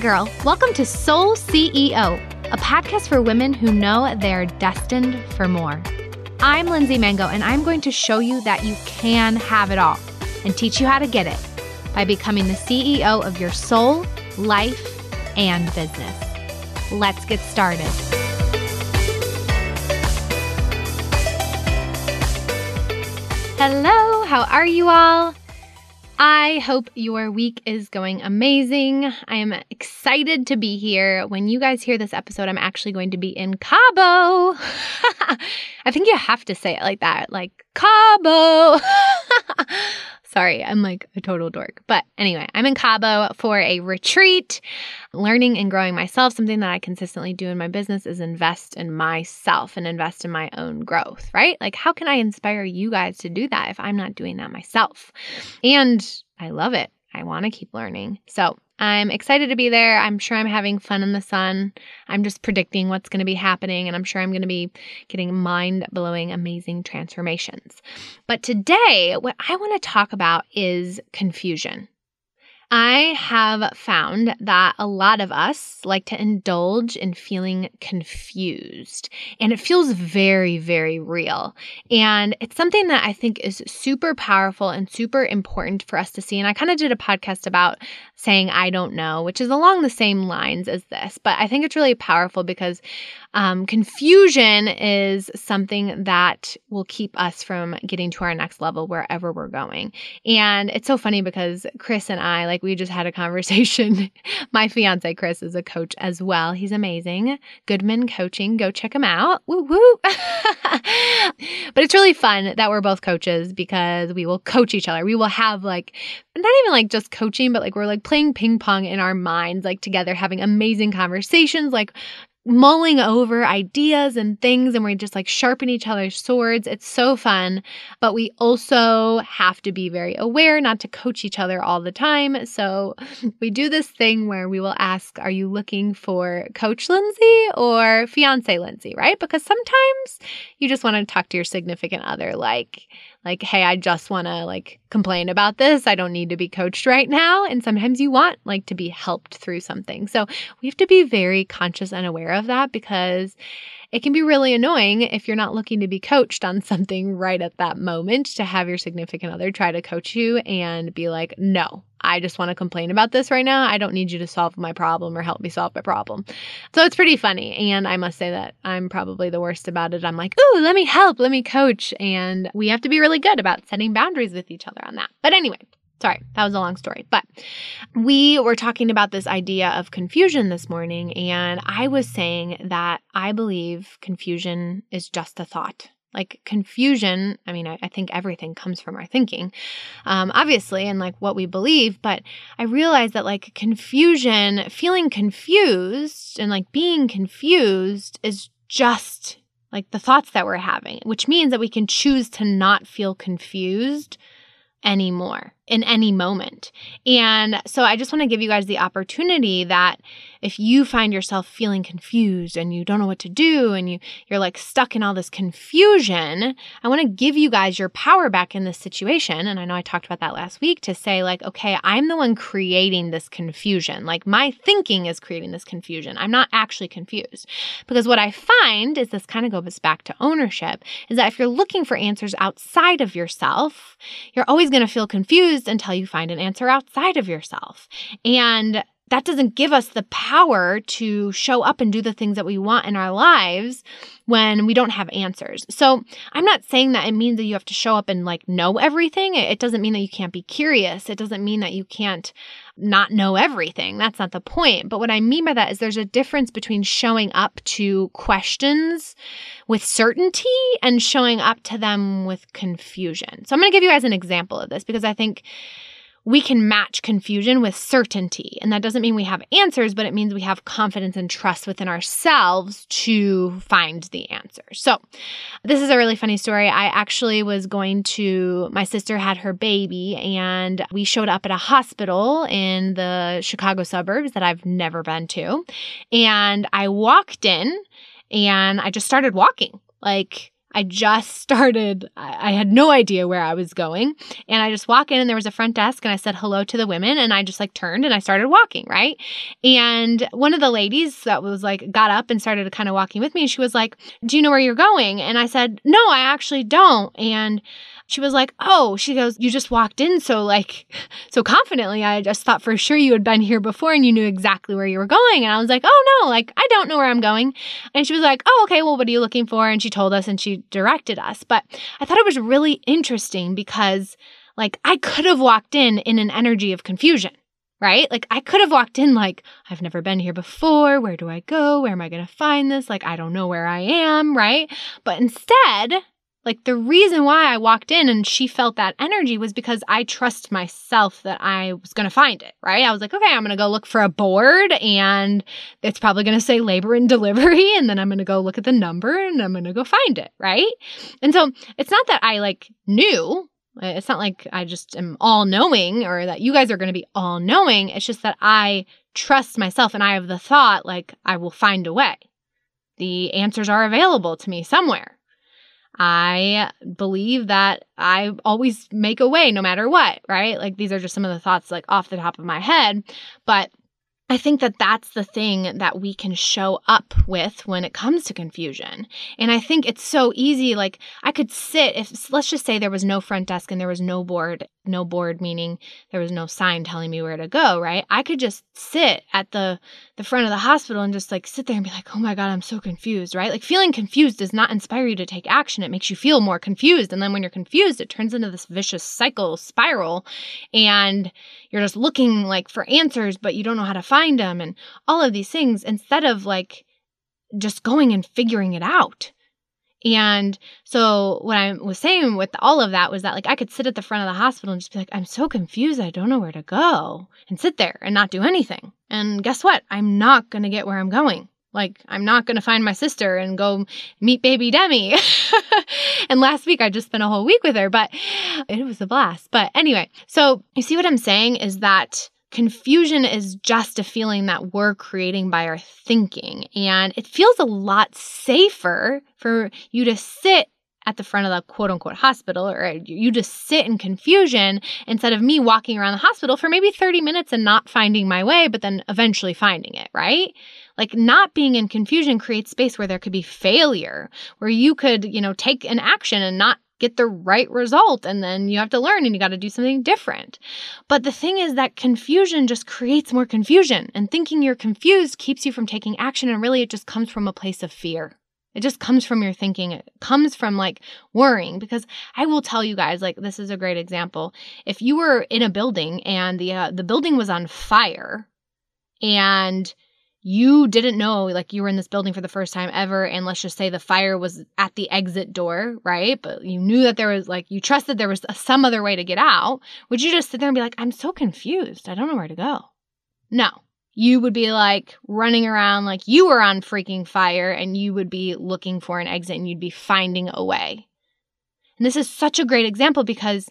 girl. Welcome to Soul CEO, a podcast for women who know they're destined for more. I'm Lindsey Mango, and I'm going to show you that you can have it all and teach you how to get it by becoming the CEO of your soul, life, and business. Let's get started. Hello, how are you all? I hope your week is going amazing. I am excited to be here. When you guys hear this episode, I'm actually going to be in Cabo. I think you have to say it like that, like Cabo. Sorry, I'm like a total dork. But anyway, I'm in Cabo for a retreat, learning and growing myself. Something that I consistently do in my business is invest in myself and invest in my own growth, right? Like, how can I inspire you guys to do that if I'm not doing that myself? And I love it. I want to keep learning. So I'm excited to be there. I'm sure I'm having fun in the sun. I'm just predicting what's going to be happening, and I'm sure I'm going to be getting mind blowing, amazing transformations. But today, what I want to talk about is confusion. I have found that a lot of us like to indulge in feeling confused, and it feels very, very real. And it's something that I think is super powerful and super important for us to see. And I kind of did a podcast about saying, I don't know, which is along the same lines as this, but I think it's really powerful because um, confusion is something that will keep us from getting to our next level wherever we're going. And it's so funny because Chris and I, like, we just had a conversation. My fiance, Chris, is a coach as well. He's amazing. Goodman Coaching. Go check him out. Woo woo. but it's really fun that we're both coaches because we will coach each other. We will have like, not even like just coaching, but like we're like playing ping pong in our minds, like together, having amazing conversations, like mulling over ideas and things and we're just like sharpen each other's swords. It's so fun, but we also have to be very aware not to coach each other all the time. So we do this thing where we will ask, Are you looking for Coach Lindsey or Fiance Lindsey? Right? Because sometimes you just want to talk to your significant other like, like hey i just want to like complain about this. I don't need to be coached right now. And sometimes you want like to be helped through something. So we have to be very conscious and aware of that because it can be really annoying if you're not looking to be coached on something right at that moment to have your significant other try to coach you and be like, no, I just want to complain about this right now. I don't need you to solve my problem or help me solve my problem. So it's pretty funny. And I must say that I'm probably the worst about it. I'm like, ooh, let me help, let me coach. And we have to be really good about setting boundaries with each other on that. But anyway, Sorry, that was a long story. But we were talking about this idea of confusion this morning, and I was saying that I believe confusion is just a thought. Like confusion, I mean, I, I think everything comes from our thinking, um, obviously, and like what we believe. But I realized that like confusion, feeling confused and like being confused is just like the thoughts that we're having, which means that we can choose to not feel confused anymore in any moment. And so I just want to give you guys the opportunity that if you find yourself feeling confused and you don't know what to do and you you're like stuck in all this confusion, I want to give you guys your power back in this situation. And I know I talked about that last week to say like, okay, I'm the one creating this confusion. Like my thinking is creating this confusion. I'm not actually confused. Because what I find is this kind of goes back to ownership is that if you're looking for answers outside of yourself, you're always going to feel confused until you find an answer outside of yourself. And that doesn't give us the power to show up and do the things that we want in our lives when we don't have answers. So, I'm not saying that it means that you have to show up and like know everything. It doesn't mean that you can't be curious. It doesn't mean that you can't not know everything. That's not the point. But what I mean by that is there's a difference between showing up to questions with certainty and showing up to them with confusion. So, I'm going to give you guys an example of this because I think we can match confusion with certainty. And that doesn't mean we have answers, but it means we have confidence and trust within ourselves to find the answer. So, this is a really funny story. I actually was going to, my sister had her baby, and we showed up at a hospital in the Chicago suburbs that I've never been to. And I walked in and I just started walking. Like, I just started, I had no idea where I was going. And I just walk in and there was a front desk and I said hello to the women and I just like turned and I started walking, right? And one of the ladies that was like got up and started kind of walking with me and she was like, Do you know where you're going? And I said, No, I actually don't. And she was like, Oh, she goes, You just walked in so like so confidently. I just thought for sure you had been here before and you knew exactly where you were going. And I was like, Oh no, like I don't know where I'm going. And she was like, Oh, okay, well, what are you looking for? And she told us and she directed us. But I thought it was really interesting because like I could have walked in in an energy of confusion right? Like I could have walked in like, I've never been here before. Where do I go? Where am I going to find this? Like, I don't know where I am, right? But instead, like the reason why I walked in and she felt that energy was because I trust myself that I was going to find it, right? I was like, okay, I'm going to go look for a board and it's probably going to say labor and delivery. And then I'm going to go look at the number and I'm going to go find it, right? And so it's not that I like knew. Uh, it's not like I just am all knowing or that you guys are going to be all knowing. It's just that I trust myself and I have the thought like I will find a way. The answers are available to me somewhere I believe that I always make a way no matter what, right? Like these are just some of the thoughts like off the top of my head, but I think that that's the thing that we can show up with when it comes to confusion. And I think it's so easy. Like, I could sit, if let's just say there was no front desk and there was no board, no board meaning there was no sign telling me where to go, right? I could just sit at the, the front of the hospital and just like sit there and be like, oh my God, I'm so confused, right? Like, feeling confused does not inspire you to take action. It makes you feel more confused. And then when you're confused, it turns into this vicious cycle spiral. And you're just looking like for answers, but you don't know how to find them and all of these things instead of like just going and figuring it out. And so what I was saying with all of that was that like I could sit at the front of the hospital and just be like, I'm so confused, I don't know where to go, and sit there and not do anything. And guess what? I'm not going to get where I'm going. Like, I'm not going to find my sister and go meet baby Demi. and last week I just spent a whole week with her, but it was a blast. But anyway, so you see what I'm saying is that confusion is just a feeling that we're creating by our thinking. And it feels a lot safer for you to sit at the front of the quote unquote hospital or uh, you just sit in confusion instead of me walking around the hospital for maybe 30 minutes and not finding my way, but then eventually finding it, right? Like not being in confusion creates space where there could be failure, where you could, you know, take an action and not get the right result and then you have to learn and you got to do something different. But the thing is that confusion just creates more confusion and thinking you're confused keeps you from taking action and really it just comes from a place of fear. It just comes from your thinking. It comes from like worrying because I will tell you guys like this is a great example. If you were in a building and the uh, the building was on fire and you didn't know like you were in this building for the first time ever and let's just say the fire was at the exit door right? But you knew that there was like you trusted there was some other way to get out. Would you just sit there and be like i'm so confused. I don't know where to go? No. You would be like running around like you were on freaking fire and you would be looking for an exit and you'd be finding a way and this is such a great example because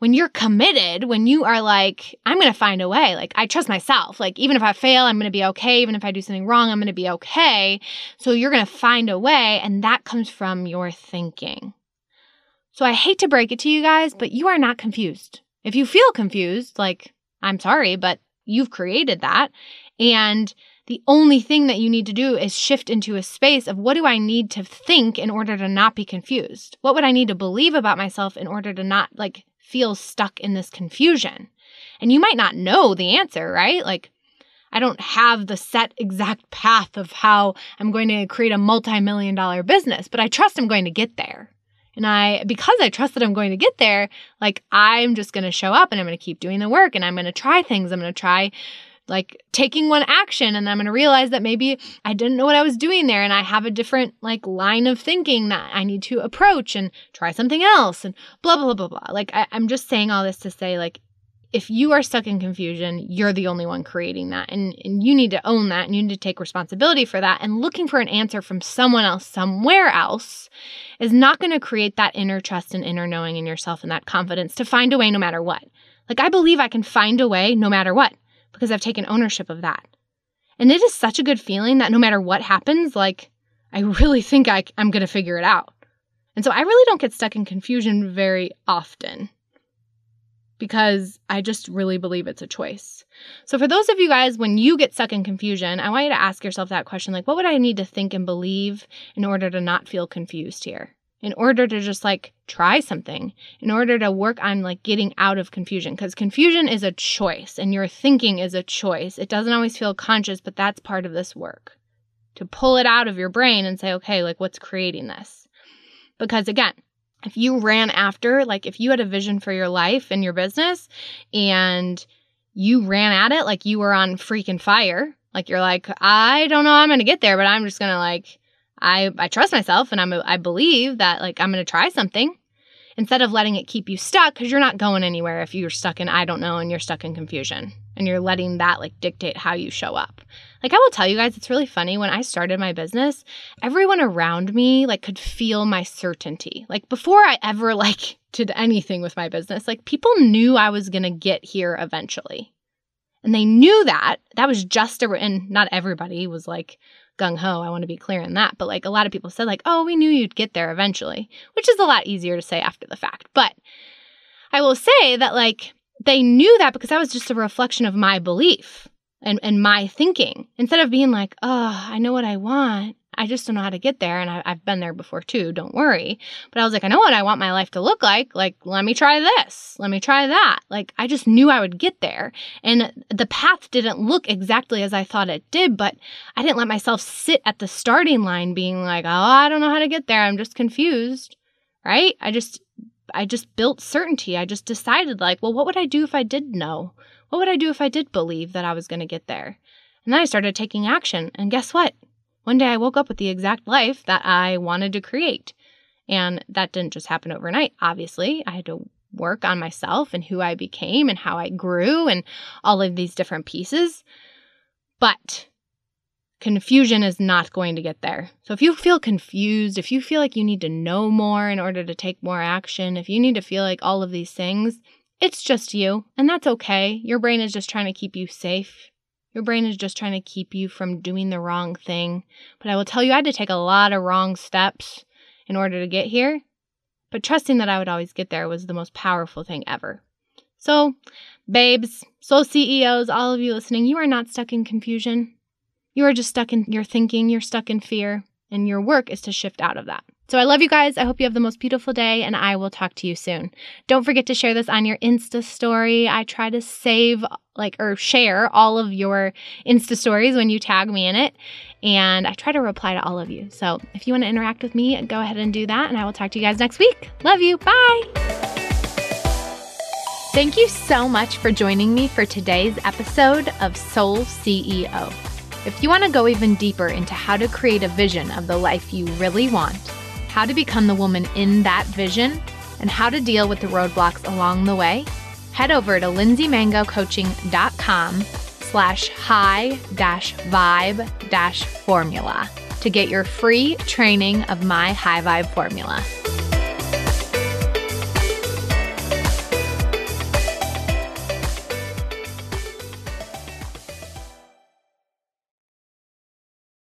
when you're committed, when you are like, I'm going to find a way, like I trust myself, like even if I fail, I'm going to be okay. Even if I do something wrong, I'm going to be okay. So you're going to find a way. And that comes from your thinking. So I hate to break it to you guys, but you are not confused. If you feel confused, like, I'm sorry, but you've created that. And the only thing that you need to do is shift into a space of what do I need to think in order to not be confused? What would I need to believe about myself in order to not like feel stuck in this confusion? And you might not know the answer, right? Like, I don't have the set exact path of how I'm going to create a multi million dollar business, but I trust I'm going to get there. And I, because I trust that I'm going to get there, like I'm just going to show up and I'm going to keep doing the work and I'm going to try things. I'm going to try like taking one action and I'm going to realize that maybe I didn't know what I was doing there and I have a different like line of thinking that I need to approach and try something else and blah, blah, blah, blah, blah. Like I, I'm just saying all this to say like, if you are stuck in confusion, you're the only one creating that. And, and you need to own that and you need to take responsibility for that. And looking for an answer from someone else, somewhere else, is not going to create that inner trust and inner knowing in yourself and that confidence to find a way no matter what. Like, I believe I can find a way no matter what because I've taken ownership of that. And it is such a good feeling that no matter what happens, like, I really think I, I'm going to figure it out. And so I really don't get stuck in confusion very often because I just really believe it's a choice. So, for those of you guys, when you get stuck in confusion, I want you to ask yourself that question like, what would I need to think and believe in order to not feel confused here? In order to just like try something, in order to work on like getting out of confusion, because confusion is a choice and your thinking is a choice. It doesn't always feel conscious, but that's part of this work to pull it out of your brain and say, okay, like what's creating this? Because again, if you ran after, like if you had a vision for your life and your business and you ran at it like you were on freaking fire, like you're like, I don't know I'm to get there, but I'm just to like, I, I trust myself and I'm, I believe that like I'm going to try something instead of letting it keep you stuck because you're not going anywhere if you're stuck in I don't know and you're stuck in confusion and you're letting that like dictate how you show up. Like I will tell you guys it's really funny when I started my business, everyone around me like could feel my certainty. Like before I ever like did anything with my business, like people knew I was going to get here eventually. And they knew that. That was just a and not everybody was like gung ho. I want to be clear on that. But like a lot of people said, like, oh, we knew you'd get there eventually, which is a lot easier to say after the fact. But I will say that like they knew that because that was just a reflection of my belief and, and my thinking. Instead of being like, oh, I know what I want. I just don't know how to get there. And I, have been there before too. Don't worry. But I was like, I know what I want my life to look like. Like, let me try this. Let me try that. Like, I just knew I would get there. And the path didn't look exactly as I thought it did, but I didn't let myself sit at the starting line being like, oh, I don't know how to get there. I'm just confused. Right. I just I just built certainty. I just decided, like, well, what would I do if I did know? What would I do if I did believe that I was going to get there? And then I started taking action. And guess what? One day I woke up with the exact life that I wanted to create. And that didn't just happen overnight, obviously. I had to work on myself and who I became and how I grew and all of these different pieces. But confusion is not going to get there. So if you feel confused, if you feel like you need to know more in order to take more action, if you need to feel like all of these things, it's just you, and that's okay. Your brain is just trying to keep you safe. Your brain is just trying to keep you from doing the wrong thing. But I will tell you, I had to take a lot of wrong steps in order to get here. But trusting that I would always get there was the most powerful thing ever. So, babes, soul CEOs, all of you listening, you are not stuck in confusion. You are just stuck in your thinking, you're stuck in fear, and your work is to shift out of that. So I love you guys. I hope you have the most beautiful day, and I will talk to you soon. Don't forget to share this on your Insta story. I try to save, like, or share all of your Insta stories when you tag me in it, and I try to reply to all of you. So if you want to interact with me, go ahead and do that, and I will talk to you guys next week. Love you. Bye. Thank you so much for joining me for today's episode of Soul CEO. If you want to go even deeper into how to create a vision of the life you really want, how to become the woman in that vision, and how to deal with the roadblocks along the way, head over to lindseymangocoaching.com slash high dash vibe dash formula to get your free training of my high vibe formula.